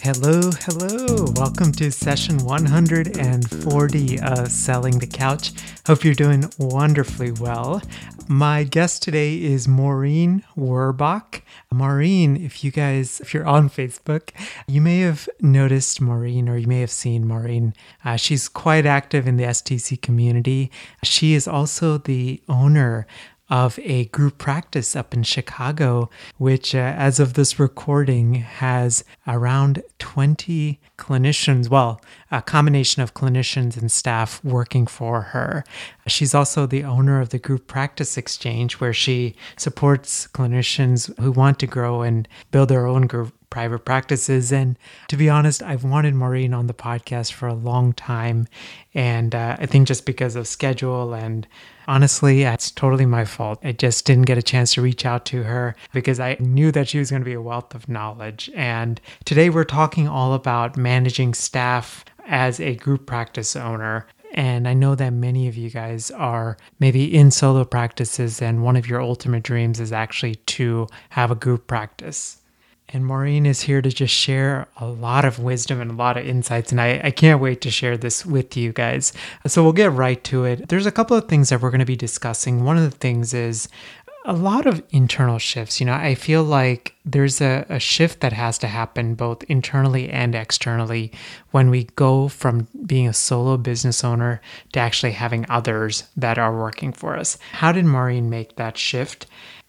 Hello, hello. Welcome to session 140 of Selling the Couch. Hope you're doing wonderfully well. My guest today is Maureen Werbach. Maureen, if you guys, if you're on Facebook, you may have noticed Maureen or you may have seen Maureen. Uh, she's quite active in the STC community. She is also the owner of a group practice up in Chicago, which, uh, as of this recording, has around 20 clinicians, well, a combination of clinicians and staff working for her. She's also the owner of the Group Practice Exchange, where she supports clinicians who want to grow and build their own group private practices. And to be honest, I've wanted Maureen on the podcast for a long time. And uh, I think just because of schedule and honestly, it's totally my fault. I just didn't get a chance to reach out to her because I knew that she was going to be a wealth of knowledge. And today we're talking all about managing staff as a group practice owner. And I know that many of you guys are maybe in solo practices, and one of your ultimate dreams is actually to have a group practice. And Maureen is here to just share a lot of wisdom and a lot of insights. And I, I can't wait to share this with you guys. So we'll get right to it. There's a couple of things that we're going to be discussing. One of the things is a lot of internal shifts. You know, I feel like there's a, a shift that has to happen both internally and externally when we go from being a solo business owner to actually having others that are working for us. How did Maureen make that shift?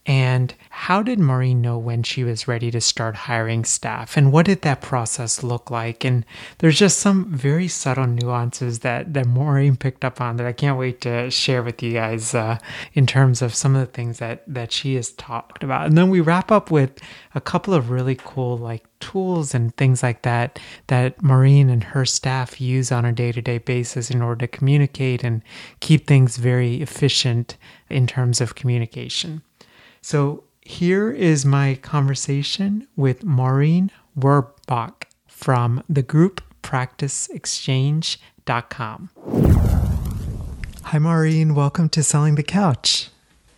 And how did Maureen know when she was ready to start hiring staff? And what did that process look like? And there's just some very subtle nuances that, that Maureen picked up on that I can't wait to share with you guys uh, in terms of some of the things that, that she has talked about. And then we wrap up with a couple of really cool, like, tools and things like that that Maureen and her staff use on a day to day basis in order to communicate and keep things very efficient in terms of communication. So here is my conversation with Maureen Werbach from the group practiceexchange.com. Hi, Maureen. Welcome to Selling the Couch.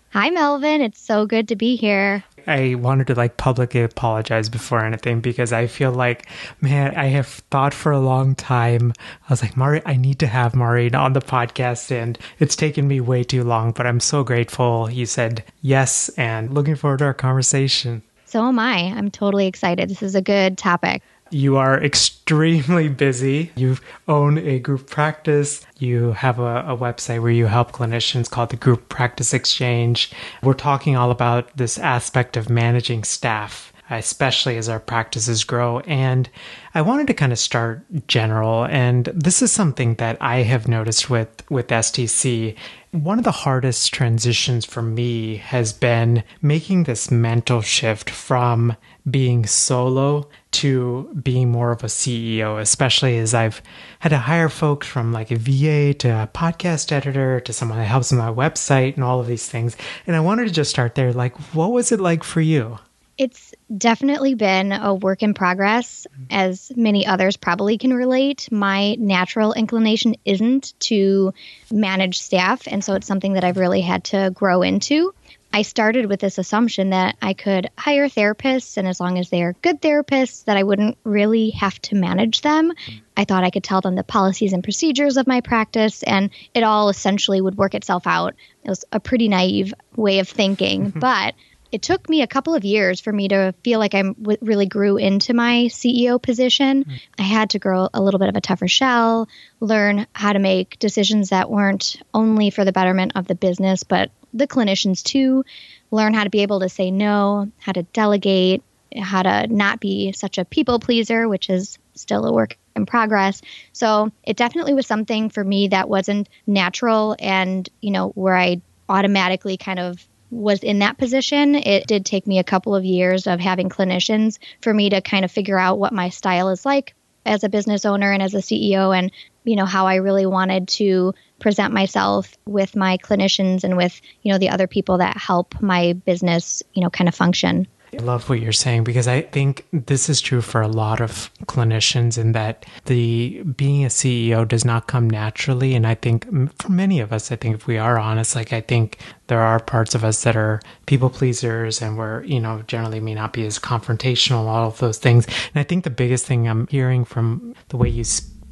Hi, Melvin. It's so good to be here. I wanted to like publicly apologize before anything because I feel like, man, I have thought for a long time. I was like, Mari, I need to have Maureen on the podcast, and it's taken me way too long, but I'm so grateful you said yes and looking forward to our conversation. So am I. I'm totally excited. This is a good topic. You are extremely busy. You own a group practice. You have a, a, website where you help clinicians called the Group Practice Exchange. We're talking all about this aspect of managing staff, especially as our practices grow. And I wanted to kind of start general. And this is something that I have noticed with, with STC. One of the hardest transitions for me has been making this mental shift from being solo to being more of a CEO, especially as I've had to hire folks from like a VA to a podcast editor to someone that helps with my website and all of these things. And I wanted to just start there. Like, what was it like for you? It's definitely been a work in progress, as many others probably can relate. My natural inclination isn't to manage staff, and so it's something that I've really had to grow into I started with this assumption that I could hire therapists, and as long as they are good therapists, that I wouldn't really have to manage them. I thought I could tell them the policies and procedures of my practice, and it all essentially would work itself out. It was a pretty naive way of thinking, but it took me a couple of years for me to feel like I w- really grew into my CEO position. Mm. I had to grow a little bit of a tougher shell, learn how to make decisions that weren't only for the betterment of the business, but the clinicians too. Learn how to be able to say no, how to delegate, how to not be such a people pleaser, which is still a work in progress. So it definitely was something for me that wasn't natural and, you know, where I automatically kind of was in that position, it did take me a couple of years of having clinicians for me to kind of figure out what my style is like as a business owner and as a CEO and you know how I really wanted to present myself with my clinicians and with you know the other people that help my business you know kind of function. I love what you're saying because I think this is true for a lot of clinicians in that the being a CEO does not come naturally. And I think for many of us, I think if we are honest, like I think there are parts of us that are people pleasers and we're, you know, generally may not be as confrontational, all of those things. And I think the biggest thing I'm hearing from the way you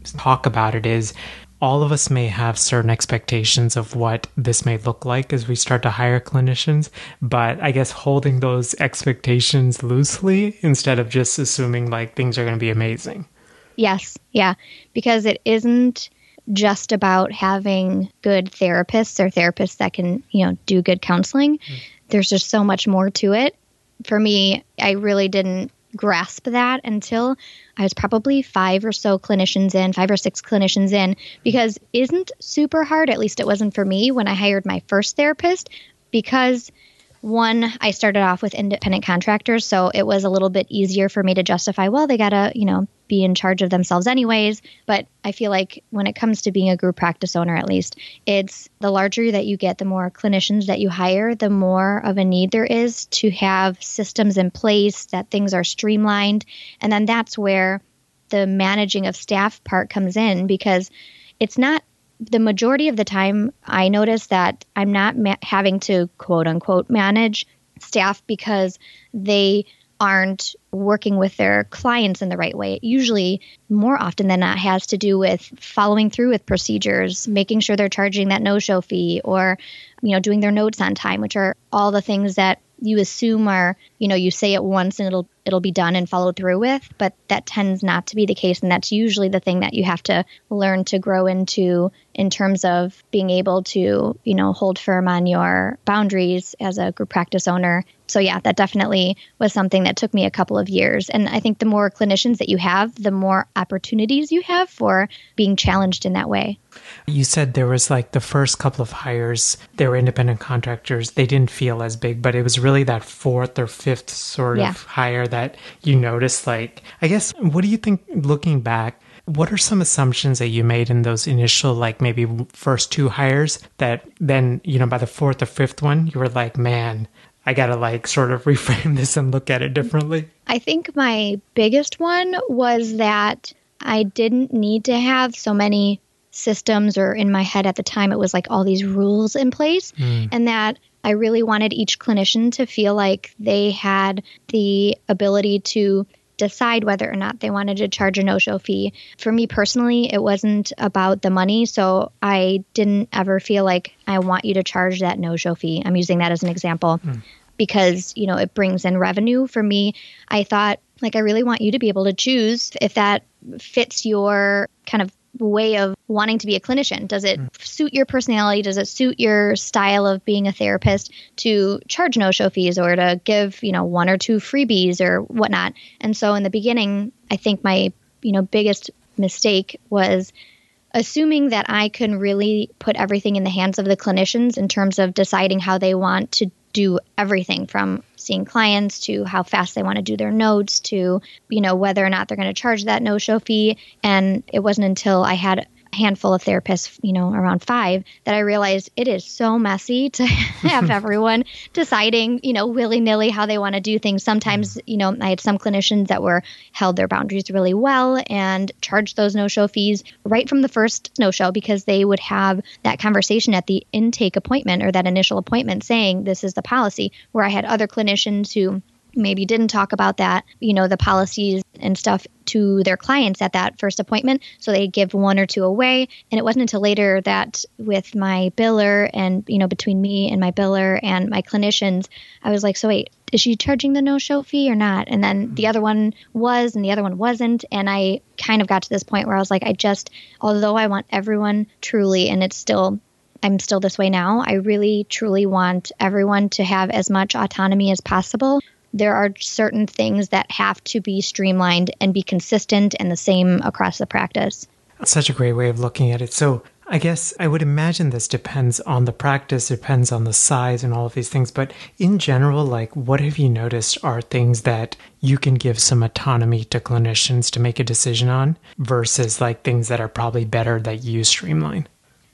talk about it is all of us may have certain expectations of what this may look like as we start to hire clinicians, but I guess holding those expectations loosely instead of just assuming like things are going to be amazing. Yes, yeah, because it isn't just about having good therapists or therapists that can, you know, do good counseling. Mm. There's just so much more to it. For me, I really didn't grasp that until I was probably five or so clinicians in, five or six clinicians in, because isn't super hard. At least it wasn't for me when I hired my first therapist, because one, I started off with independent contractors, so it was a little bit easier for me to justify, well, they got to, you know, be in charge of themselves anyways. But I feel like when it comes to being a group practice owner, at least, it's the larger that you get, the more clinicians that you hire, the more of a need there is to have systems in place, that things are streamlined. And then that's where the managing of staff part comes in because it's not the majority of the time, I notice that I'm not ma- having to quote unquote manage staff because they aren't working with their clients in the right way. It usually, more often than not, has to do with following through with procedures, making sure they're charging that no show fee, or you know, doing their notes on time, which are all the things that you assume are, you know, you say it once and it'll it'll be done and followed through with, but that tends not to be the case and that's usually the thing that you have to learn to grow into in terms of being able to, you know, hold firm on your boundaries as a group practice owner. So yeah, that definitely was something that took me a couple of years. And I think the more clinicians that you have, the more opportunities you have for being challenged in that way. You said there was like the first couple of hires, they were independent contractors. They didn't feel as big, but it was really that fourth or fifth sort yeah. of hire that you noticed. Like, I guess, what do you think looking back? what are some assumptions that you made in those initial like maybe first two hires that then you know by the fourth or fifth one you were like man i gotta like sort of reframe this and look at it differently i think my biggest one was that i didn't need to have so many systems or in my head at the time it was like all these rules in place mm. and that I really wanted each clinician to feel like they had the ability to decide whether or not they wanted to charge a no show fee. For me personally, it wasn't about the money. So I didn't ever feel like I want you to charge that no show fee. I'm using that as an example. Mm. Because, you know, it brings in revenue. For me, I thought, like, I really want you to be able to choose if that fits your kind of way of wanting to be a clinician? Does it mm. suit your personality? Does it suit your style of being a therapist to charge no show fees or to give, you know, one or two freebies or whatnot? And so in the beginning, I think my, you know, biggest mistake was assuming that I can really put everything in the hands of the clinicians in terms of deciding how they want to do everything from seeing clients to how fast they want to do their notes to you know whether or not they're going to charge that no show fee. And it wasn't until i had handful of therapists, you know, around five, that I realized it is so messy to have everyone deciding, you know, willy nilly how they want to do things. Sometimes, mm. you know, I had some clinicians that were held their boundaries really well and charged those no show fees right from the first no show because they would have that conversation at the intake appointment or that initial appointment saying, this is the policy. Where I had other clinicians who maybe didn't talk about that, you know, the policies and stuff to their clients at that first appointment. So they give one or two away. And it wasn't until later that with my biller and, you know, between me and my biller and my clinicians, I was like, so wait, is she charging the no show fee or not? And then the mm-hmm. other one was and the other one wasn't. And I kind of got to this point where I was like, I just, although I want everyone truly, and it's still I'm still this way now. I really truly want everyone to have as much autonomy as possible there are certain things that have to be streamlined and be consistent and the same across the practice. Such a great way of looking at it. So, I guess I would imagine this depends on the practice, depends on the size and all of these things. But in general, like, what have you noticed are things that you can give some autonomy to clinicians to make a decision on versus like things that are probably better that you streamline?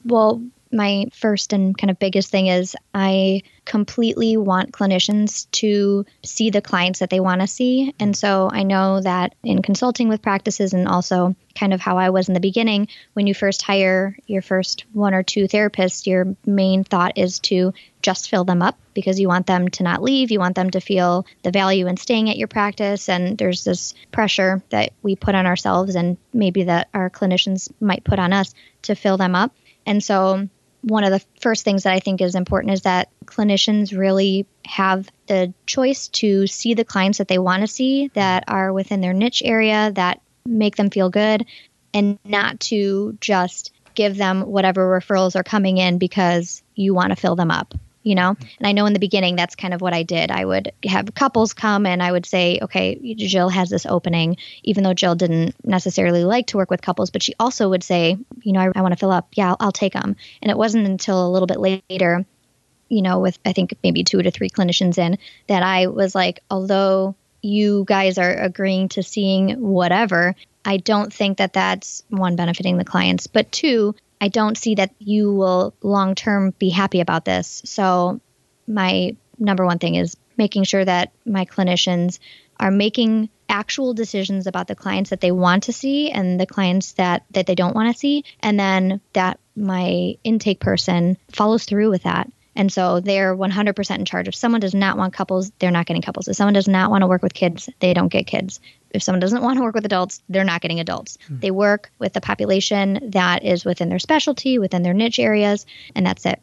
Well, my first and kind of biggest thing is I completely want clinicians to see the clients that they want to see. And so I know that in consulting with practices and also kind of how I was in the beginning, when you first hire your first one or two therapists, your main thought is to just fill them up because you want them to not leave. You want them to feel the value in staying at your practice. And there's this pressure that we put on ourselves and maybe that our clinicians might put on us to fill them up. And so one of the first things that I think is important is that clinicians really have the choice to see the clients that they want to see that are within their niche area that make them feel good and not to just give them whatever referrals are coming in because you want to fill them up you know? And i know in the beginning that's kind of what i did. I would have couples come and i would say okay jill has this opening even though jill didn't necessarily like to work with couples but she also would say you know i, I want to fill up. Yeah I'll, I'll take them and it wasn't until a little bit later you know with i think maybe two to three clinicians in that i was like although you guys are agreeing to seeing whatever I don't think that that's one benefiting the clients, but two, I don't see that you will long term be happy about this. So, my number one thing is making sure that my clinicians are making actual decisions about the clients that they want to see and the clients that that they don't want to see and then that my intake person follows through with that and so they're 100% in charge. If someone does not want couples, they're not getting couples. If someone does not want to work with kids, they don't get kids. If someone doesn't want to work with adults, they're not getting adults. Hmm. They work with the population that is within their specialty, within their niche areas, and that's it.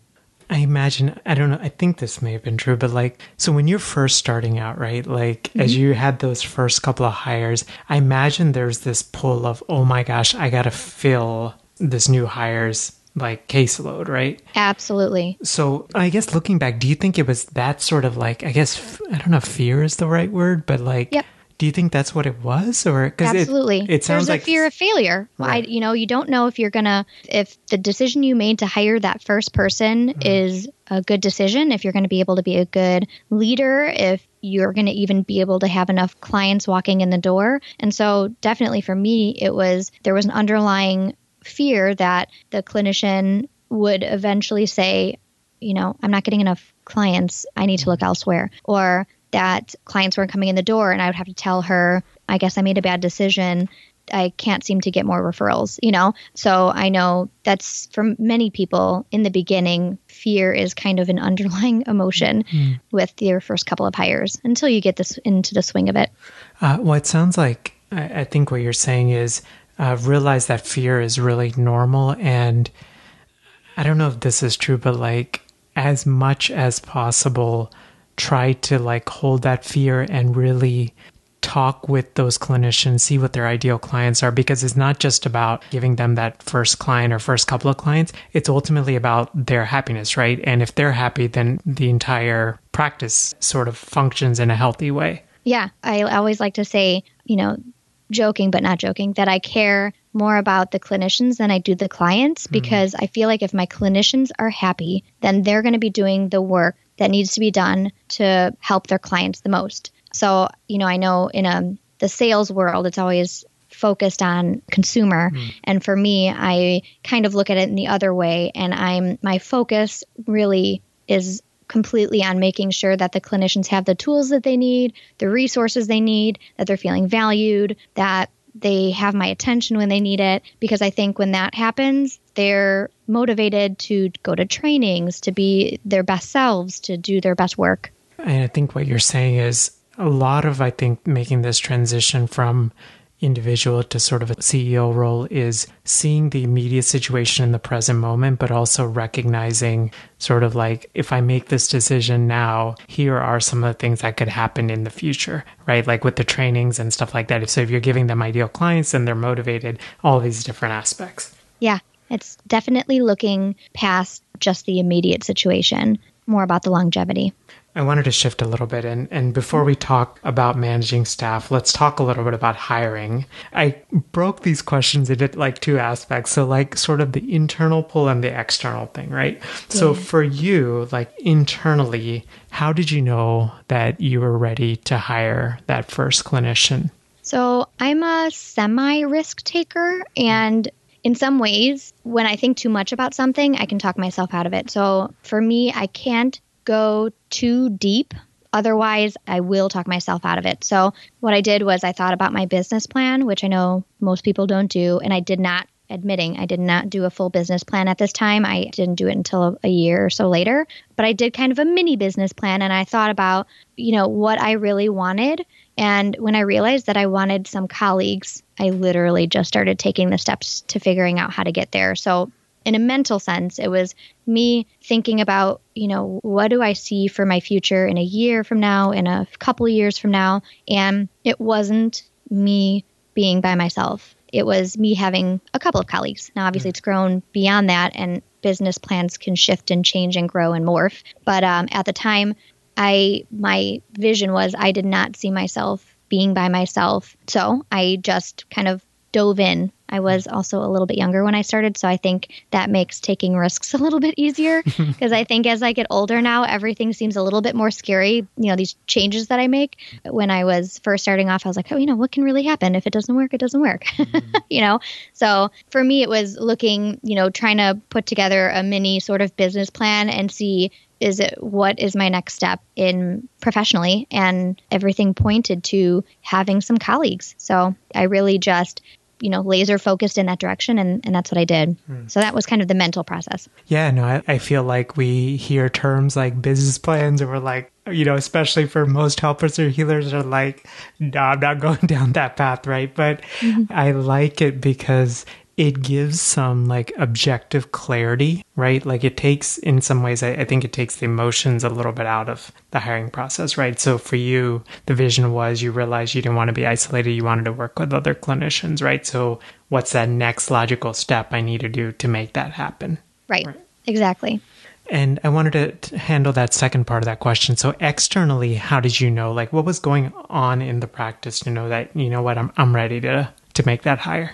I imagine, I don't know, I think this may have been true, but like, so when you're first starting out, right? Like, mm-hmm. as you had those first couple of hires, I imagine there's this pull of, oh my gosh, I got to fill this new hires like caseload, right? Absolutely. So, I guess looking back, do you think it was that sort of like, I guess, I don't know if fear is the right word, but like, yep. Do you think that's what it was? Or, because absolutely. It, it sounds There's like a fear of failure. Right. I, you know, you don't know if you're going to, if the decision you made to hire that first person mm-hmm. is a good decision, if you're going to be able to be a good leader, if you're going to even be able to have enough clients walking in the door. And so, definitely for me, it was there was an underlying fear that the clinician would eventually say, you know, I'm not getting enough clients. I need to look elsewhere. Or that clients weren't coming in the door and I would have to tell her, I guess I made a bad decision. I can't seem to get more referrals, you know? So I know that's for many people in the beginning, fear is kind of an underlying emotion mm. with your first couple of hires until you get this into the swing of it. Uh, well, it sounds like I, I think what you're saying is uh, realize that fear is really normal. And I don't know if this is true, but like as much as possible, try to like hold that fear and really talk with those clinicians, see what their ideal clients are, because it's not just about giving them that first client or first couple of clients. It's ultimately about their happiness, right? And if they're happy, then the entire practice sort of functions in a healthy way. Yeah. I always like to say, you know, joking but not joking that I care more about the clinicians than I do the clients mm-hmm. because I feel like if my clinicians are happy, then they're going to be doing the work that needs to be done to help their clients the most. So, you know, I know in a, um, the sales world, it's always focused on consumer. Mm. And for me, I kind of look at it in the other way. And I'm my focus really is completely on making sure that the clinicians have the tools that they need, the resources they need, that they're feeling valued, that they have my attention when they need it. Because I think when that happens, they're motivated to go to trainings, to be their best selves, to do their best work. And I think what you're saying is a lot of, I think, making this transition from individual to sort of a CEO role is seeing the immediate situation in the present moment, but also recognizing sort of like, if I make this decision now, here are some of the things that could happen in the future, right? Like with the trainings and stuff like that. So if you're giving them ideal clients and they're motivated, all these different aspects. Yeah. It's definitely looking past just the immediate situation, more about the longevity. I wanted to shift a little bit. And, and before we talk about managing staff, let's talk a little bit about hiring. I broke these questions into like two aspects. So, like, sort of the internal pull and the external thing, right? Yeah. So, for you, like, internally, how did you know that you were ready to hire that first clinician? So, I'm a semi risk taker. And in some ways, when I think too much about something, I can talk myself out of it. So, for me, I can't go too deep. Otherwise, I will talk myself out of it. So, what I did was I thought about my business plan, which I know most people don't do, and I did not admitting I did not do a full business plan at this time. I didn't do it until a year or so later, but I did kind of a mini business plan and I thought about, you know, what I really wanted. And when I realized that I wanted some colleagues, I literally just started taking the steps to figuring out how to get there. So in a mental sense, it was me thinking about, you know, what do I see for my future in a year from now, in a couple of years from now? And it wasn't me being by myself. It was me having a couple of colleagues. Now, obviously, it's grown beyond that, and business plans can shift and change and grow and morph. But um, at the time, I my vision was I did not see myself being by myself. So I just kind of dove in. I was also a little bit younger when I started, so I think that makes taking risks a little bit easier because I think as I get older now, everything seems a little bit more scary. You know, these changes that I make. When I was first starting off, I was like, oh, you know, what can really happen? If it doesn't work, it doesn't work. Mm-hmm. you know, so for me, it was looking, you know, trying to put together a mini sort of business plan and see is it what is my next step in professionally? And everything pointed to having some colleagues. So i really just you know laser focused in that direction and, and that's what i did. Mm. so that was kind of the mental process. Yeah no I, I feel like we hear terms like business plans and we're like you know especially for most helpers or healers are like no i'm not going down that path right? But mm-hmm. i like it because it gives some like objective clarity, right? Like it takes, in some ways, I, I, think it takes the emotions a little bit out of the hiring process, right? So for you, the vision was you realized you didn't want to be isolated, you wanted to work with other clinicians, right? So what's that next logical step I need to do to make that happen? Right, right. exactly. And I wanted to handle that second part of that question. So externally, how did you know? Like, what was going on in the practice to know that you know what I'm I'm ready to to make that hire?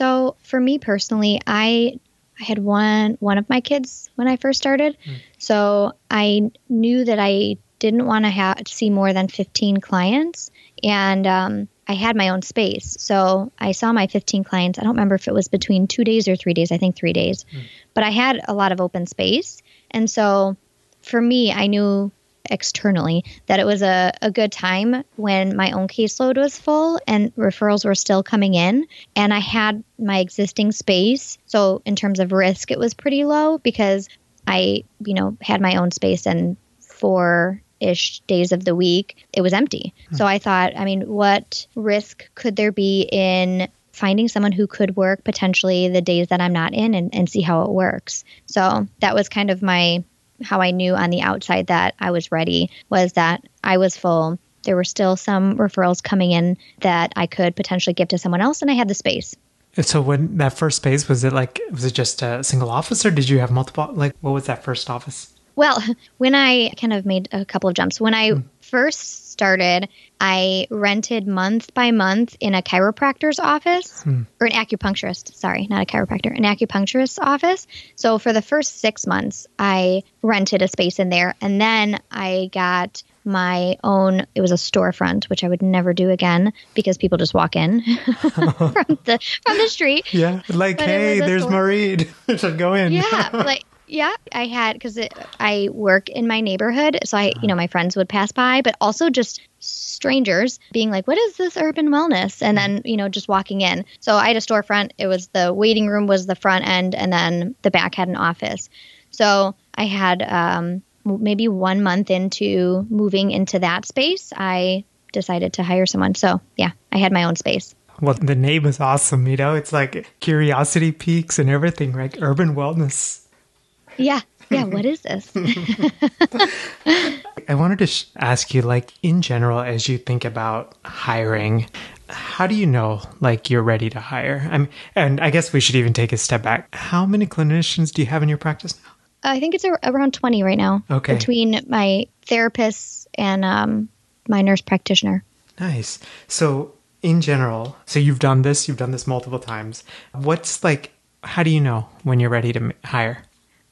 So for me personally, I I had one one of my kids when I first started. Mm. So I knew that I didn't want to have see more than 15 clients and um, I had my own space. So I saw my 15 clients. I don't remember if it was between 2 days or 3 days. I think 3 days. Mm. But I had a lot of open space. And so for me, I knew externally that it was a, a good time when my own caseload was full and referrals were still coming in and i had my existing space so in terms of risk it was pretty low because i you know had my own space and four ish days of the week it was empty hmm. so i thought i mean what risk could there be in finding someone who could work potentially the days that I'm not in and, and see how it works. So that was kind of my how I knew on the outside that I was ready was that I was full. There were still some referrals coming in that I could potentially give to someone else, and I had the space. So when that first space was it like was it just a single office or did you have multiple? Like what was that first office? Well, when I kind of made a couple of jumps, when I mm. First started, I rented month by month in a chiropractor's office hmm. or an acupuncturist, sorry, not a chiropractor, an acupuncturist's office. So for the first six months, I rented a space in there. And then I got my own it was a storefront which i would never do again because people just walk in from the from the street yeah like but hey there's marie should go in yeah like yeah, I had because I work in my neighborhood, so I, you know, my friends would pass by, but also just strangers being like, "What is this urban wellness?" And then, you know, just walking in. So I had a storefront. It was the waiting room was the front end, and then the back had an office. So I had um, maybe one month into moving into that space, I decided to hire someone. So yeah, I had my own space. Well, the name is awesome. You know, it's like curiosity peaks and everything, right? Urban wellness. Yeah. Yeah. What is this? I wanted to sh- ask you, like, in general, as you think about hiring, how do you know, like, you're ready to hire? I'm, and I guess we should even take a step back. How many clinicians do you have in your practice now? I think it's around 20 right now. Okay. Between my therapists and um, my nurse practitioner. Nice. So, in general, so you've done this, you've done this multiple times. What's like, how do you know when you're ready to hire?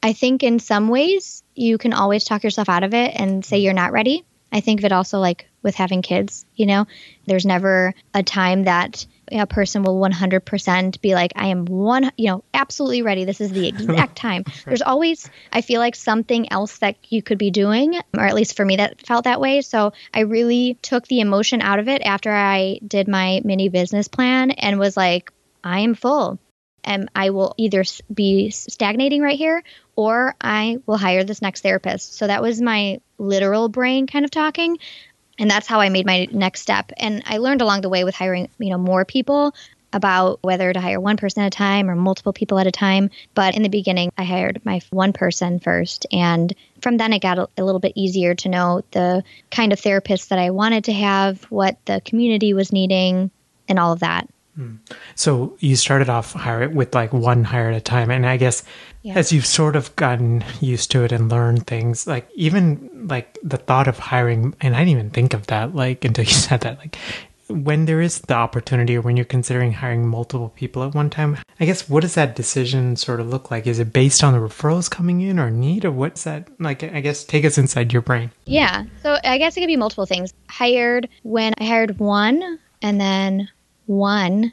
I think in some ways you can always talk yourself out of it and say mm-hmm. you're not ready. I think of it also like with having kids, you know, there's never a time that a person will 100% be like, I am one, you know, absolutely ready. This is the exact time. There's always, I feel like something else that you could be doing, or at least for me, that felt that way. So I really took the emotion out of it after I did my mini business plan and was like, I am full and I will either be stagnating right here or I will hire this next therapist. So that was my literal brain kind of talking. And that's how I made my next step. And I learned along the way with hiring, you know, more people about whether to hire one person at a time or multiple people at a time. But in the beginning, I hired my one person first. And from then, it got a, a, little bit easier to know the kind of therapist that I wanted to have, what the community was needing, and all of that. So you started off hire with like one hire at a time, and I guess yeah. as you've sort of gotten used to it and learned things, like even like the thought of hiring, and I didn't even think of that like until you said that. Like when there is the opportunity, or when you're considering hiring multiple people at one time, I guess what does that decision sort of look like? Is it based on the referrals coming in or need, or what's that like? I guess take us inside your brain. Yeah, so I guess it could be multiple things. Hired when I hired one, and then one,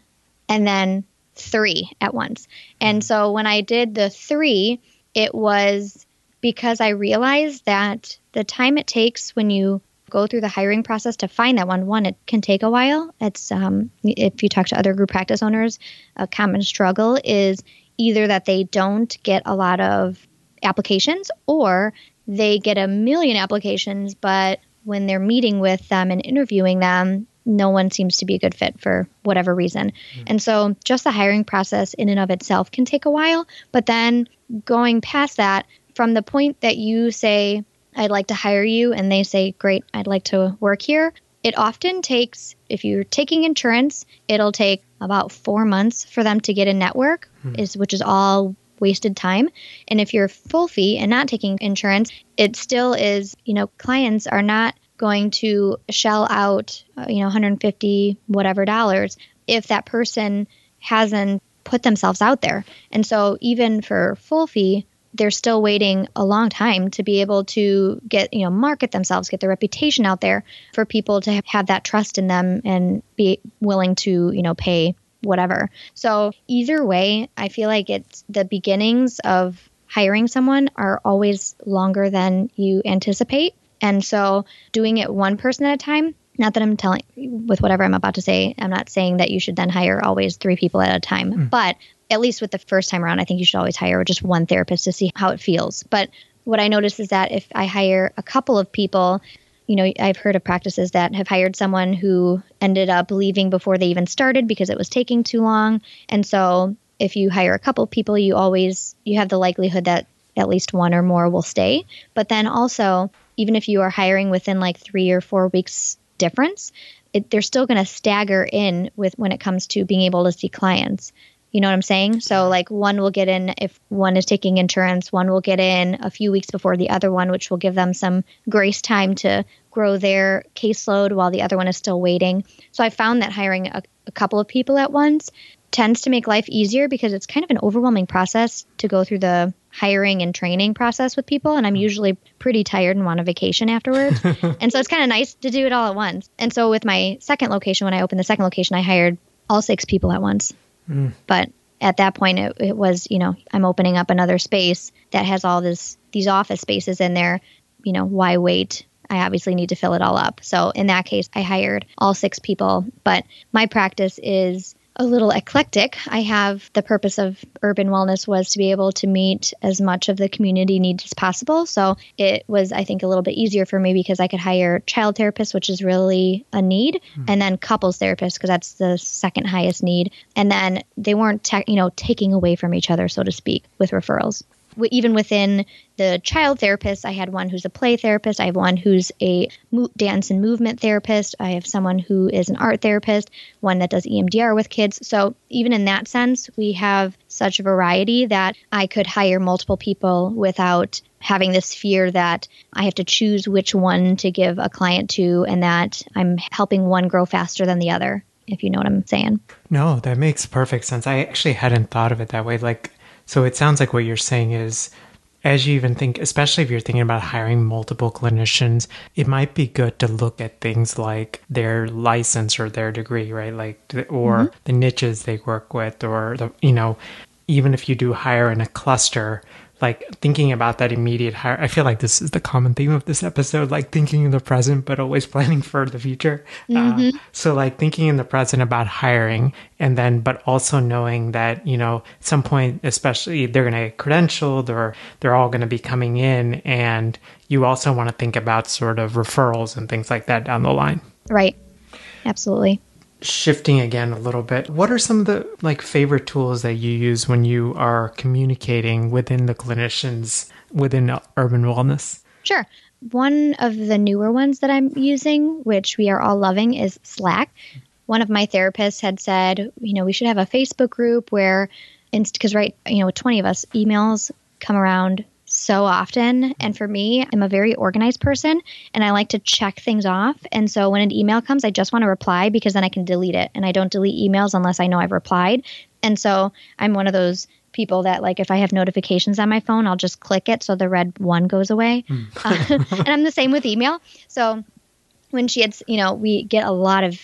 and then three at once. And so when I did the three, it was because I realized that the time it takes when you go through the hiring process to find that one, one, it can take a while. It's um, if you talk to other group practice owners, a common struggle is either that they don't get a lot of applications or they get a million applications, but when they're meeting with them and interviewing them, no one seems to be a good fit for whatever reason. Mm-hmm. And so just the hiring process in and of itself can take a while. But then going past that, from the point that you say, I'd like to hire you, and they say, Great, I'd like to work here, it often takes, if you're taking insurance, it'll take about four months for them to get a network, mm-hmm. is which is all wasted time. And if you're full fee and not taking insurance, it still is, you know, clients are not going to shell out, uh, you know, 150 whatever dollars if that person hasn't put themselves out there. And so even for full fee, they're still waiting a long time to be able to get, you know, market themselves, get their reputation out there for people to have that trust in them and be willing to, you know, pay whatever. So either way, I feel like it's the beginnings of hiring someone are always longer than you anticipate. And so doing it one person at a time, not that I'm telling with whatever I'm about to say, I'm not saying that you should then hire always three people at a time, mm. but at least with the first time around, I think you should always hire just one therapist to see how it feels. But what I notice is that if I hire a couple of people, you know, I've heard of practices that have hired someone who ended up leaving before they even started because it was taking too long. And so if you hire a couple of people, you always you have the likelihood that at least one or more will stay. But then also even if you are hiring within like three or four weeks difference, it, they're still going to stagger in with when it comes to being able to see clients. You know what I'm saying? So, like, one will get in if one is taking insurance, one will get in a few weeks before the other one, which will give them some grace time to grow their caseload while the other one is still waiting. So, I found that hiring a, a couple of people at once tends to make life easier because it's kind of an overwhelming process to go through the hiring and training process with people and I'm usually pretty tired and want a vacation afterwards. and so it's kind of nice to do it all at once. And so with my second location when I opened the second location I hired all six people at once. Mm. But at that point it, it was, you know, I'm opening up another space that has all this these office spaces in there, you know, why wait? I obviously need to fill it all up. So in that case, I hired all six people. But my practice is a little eclectic. I have the purpose of urban wellness was to be able to meet as much of the community needs as possible. So it was, I think, a little bit easier for me because I could hire child therapists, which is really a need, mm-hmm. and then couples therapists because that's the second highest need. And then they weren't, te- you know, taking away from each other, so to speak, with referrals even within the child therapist, I had one who's a play therapist. I have one who's a dance and movement therapist. I have someone who is an art therapist, one that does EMDR with kids. So, even in that sense, we have such variety that I could hire multiple people without having this fear that I have to choose which one to give a client to and that I'm helping one grow faster than the other if you know what I'm saying. No, that makes perfect sense. I actually hadn't thought of it that way. Like so it sounds like what you're saying is as you even think, especially if you're thinking about hiring multiple clinicians, it might be good to look at things like their license or their degree, right? Like, or mm-hmm. the niches they work with, or the, you know, even if you do hire in a cluster, like thinking about that immediate hire. I feel like this is the common theme of this episode, like thinking in the present, but always planning for the future. Uh, mm-hmm. Uh, so, like thinking in the present about hiring, and then, but also knowing that, you know, at some point, especially they're going to get credentialed or they're all going to be coming in. And you also want to think about sort of referrals and things like that down the line. Right. Absolutely shifting again a little bit what are some of the like favorite tools that you use when you are communicating within the clinicians within urban wellness? Sure. One of the newer ones that i'm using which we are all loving is slack. One of my therapists had said you know we should have a facebook group where because right you know 20 of us emails come around so often. And for me, I'm a very organized person and I like to check things off. And so when an email comes, I just want to reply because then I can delete it. And I don't delete emails unless I know I've replied. And so I'm one of those people that like if I have notifications on my phone, I'll just click it so the red one goes away. Mm. uh, and I'm the same with email. So when she had, you know, we get a lot of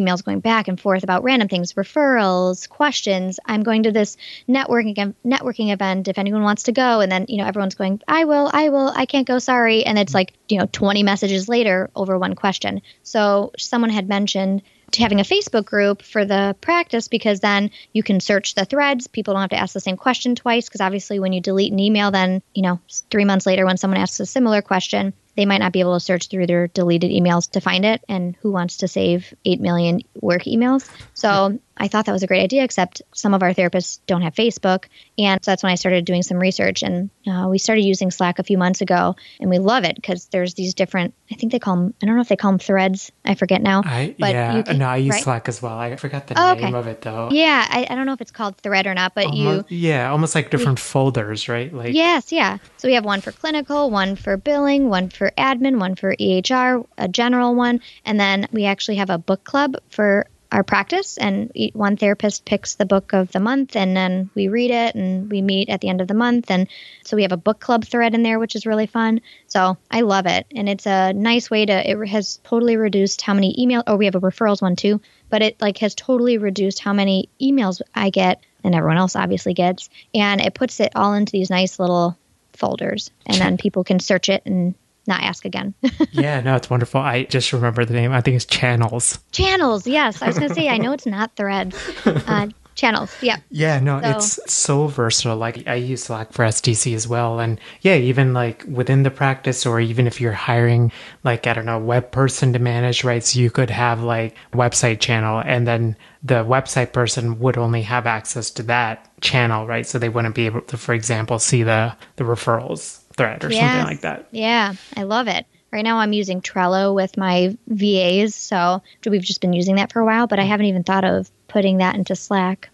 emails going back and forth about random things, referrals, questions. I'm going to this networking networking event if anyone wants to go, and then you know everyone's going, I will, I will, I can't go, sorry, and it's like you know 20 messages later over one question. So someone had mentioned to having a Facebook group for the practice because then you can search the threads. People don't have to ask the same question twice because obviously when you delete an email, then you know three months later when someone asks a similar question, they might not be able to search through their deleted emails to find it. And who wants to save 8 million work emails? So I thought that was a great idea, except some of our therapists don't have Facebook. And so that's when I started doing some research. And uh, we started using Slack a few months ago, and we love it because there's these different, I think they call them, I don't know if they call them threads. I forget now. I, but yeah, can, no, I use right? Slack as well. I forgot the oh, name okay. of it though. Yeah, I, I, don't know if it's called thread or not, but almost, you. Yeah, almost like different we, folders, right? Like Yes, yeah. So we have one for clinical, one for billing, one for admin, one for EHR, a general one, and then we actually have a book club for our practice and one therapist picks the book of the month and then we read it and we meet at the end of the month and so we have a book club thread in there which is really fun. So i love it and it's a nice way to it has totally reduced how many email oh we have a referrals one too but it like has totally reduced how many emails i get and everyone else obviously gets and it puts it all into these nice little folders and then people can search it and not ask again. yeah, no, it's wonderful. I just remember the name. I think it's Channels. Channels, yes. I was going to say, I know it's not Threads. Uh, channels, yeah. Yeah, no, so. it's so versatile. Like, I use Slack for STC as well. And yeah, even like within the practice, or even if you're hiring, like, I don't know, web person to manage, right? So you could have like website channel, and then the website person would only have access to that channel, right? So they wouldn't be able to, for example, see the, the referrals thread or yes. something like that. Yeah, I love it. Right now, I'm using Trello with my VAs, so we've just been using that for a while, but I mm. haven't even thought of putting that into Slack.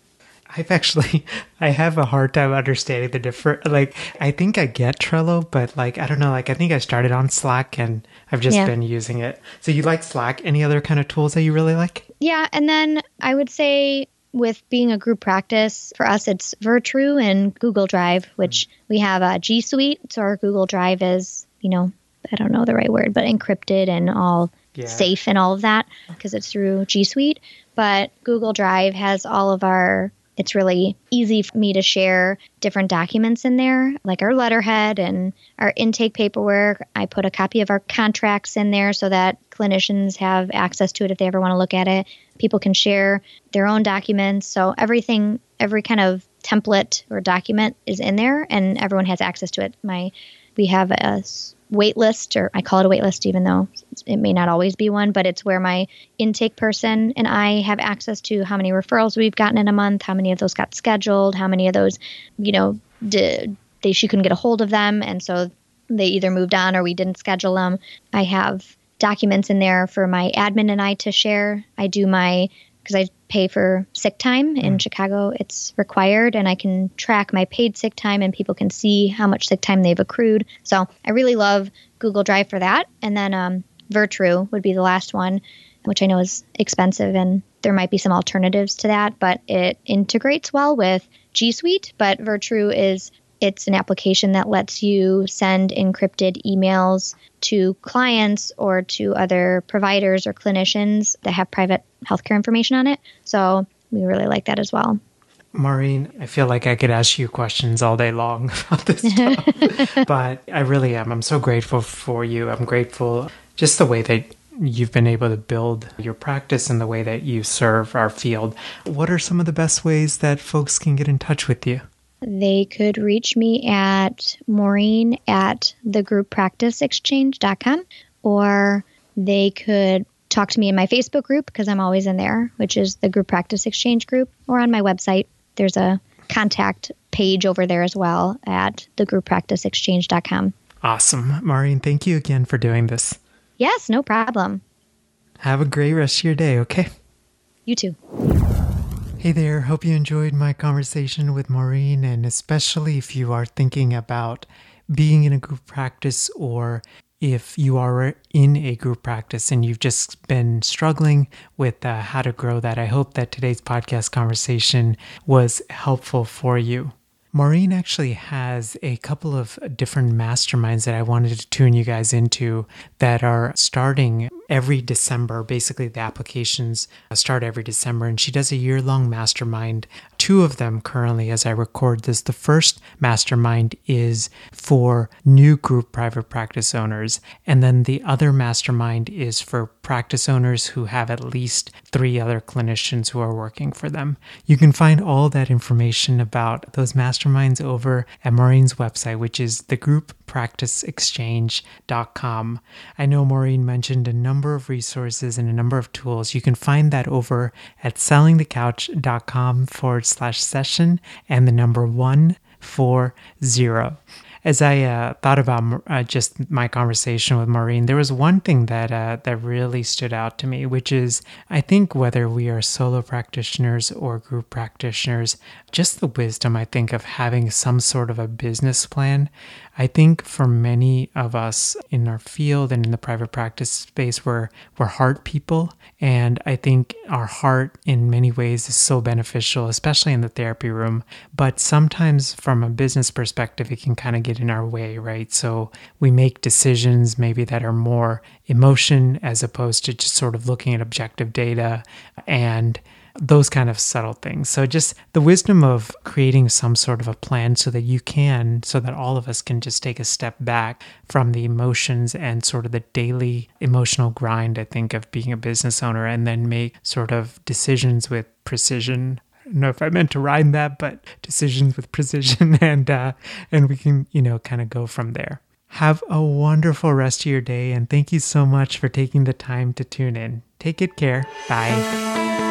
I've actually I have a hard time understanding the different like I think I get Trello, but like I don't know, like I think I started on Slack and I've just yeah. been using it. So you like Slack? Any other kind of tools that you really like? Yeah, and then I would say with being a group practice, for us it's Virtru and Google Drive, which mm-hmm. we have a G Suite. So our Google Drive is, you know, I don't know the right word, but encrypted and all yeah. safe and all of that because it's through G Suite. But Google Drive has all of our it's really easy for me to share different documents in there, like our letterhead and our intake paperwork. I put a copy of our contracts in there so that clinicians have access to it if they ever want to look at it. People can share their own documents. So everything, every kind of template or document is in there and everyone has access to it. My we have a wait list, or I call it a wait list, even though it may not always be one, but it's where my intake person and I have access to how many referrals we've gotten in a month, how many of those got scheduled, how many of those, you know, did they she couldn't get a hold of them, and so they either moved on or we didn't schedule them. I have documents in there for my admin and I to share. I do my because I pay for sick time in mm. Chicago. It's required, and I can track my paid sick time, and people can see how much sick time they've accrued. So I really love Google Drive for that. And then um, Virtru would be the last one, which I know is expensive, and there might be some alternatives to that, but it integrates well with G Suite. But Virtru is it's an application that lets you send encrypted emails to clients or to other providers or clinicians that have private healthcare information on it. So we really like that as well. Maureen, I feel like I could ask you questions all day long about this stuff, but I really am. I'm so grateful for you. I'm grateful just the way that you've been able to build your practice and the way that you serve our field. What are some of the best ways that folks can get in touch with you? They could reach me at Maureen at thegrouppracticeexchange.com or they could talk to me in my Facebook group because I'm always in there, which is the Group Practice Exchange group, or on my website. There's a contact page over there as well at thegrouppracticeexchange.com. Awesome. Maureen, thank you again for doing this. Yes, no problem. Have a great rest of your day, okay? You too. Hey there, hope you enjoyed my conversation with Maureen, and especially if you are thinking about being in a group practice or if you are in a group practice and you've just been struggling with uh, how to grow that. I hope that today's podcast conversation was helpful for you. Maureen actually has a couple of different masterminds that I wanted to tune you guys into that are starting every December. Basically, the applications uh, start every December, and she does a year long mastermind. Two of them currently, as I record this. The first mastermind is for new group private practice owners, and then the other mastermind is for practice owners who have at least three other clinicians who are working for them. You can find all that information about those masterminds over at Maureen's website, which is thegrouppracticeexchange.com. I know Maureen mentioned a number number of resources and a number of tools. You can find that over at sellingthecouch.com forward slash session and the number one four zero as I uh, thought about uh, just my conversation with Maureen, there was one thing that uh, that really stood out to me, which is I think whether we are solo practitioners or group practitioners, just the wisdom I think of having some sort of a business plan. I think for many of us in our field and in the private practice space, we're, we're heart people. And I think our heart in many ways is so beneficial, especially in the therapy room. But sometimes from a business perspective, it can kind of get in our way, right? So we make decisions maybe that are more emotion as opposed to just sort of looking at objective data and those kind of subtle things. So, just the wisdom of creating some sort of a plan so that you can, so that all of us can just take a step back from the emotions and sort of the daily emotional grind, I think, of being a business owner and then make sort of decisions with precision. I don't know if I meant to rhyme that, but decisions with precision and uh, and we can, you know, kind of go from there. Have a wonderful rest of your day and thank you so much for taking the time to tune in. Take good care. Bye.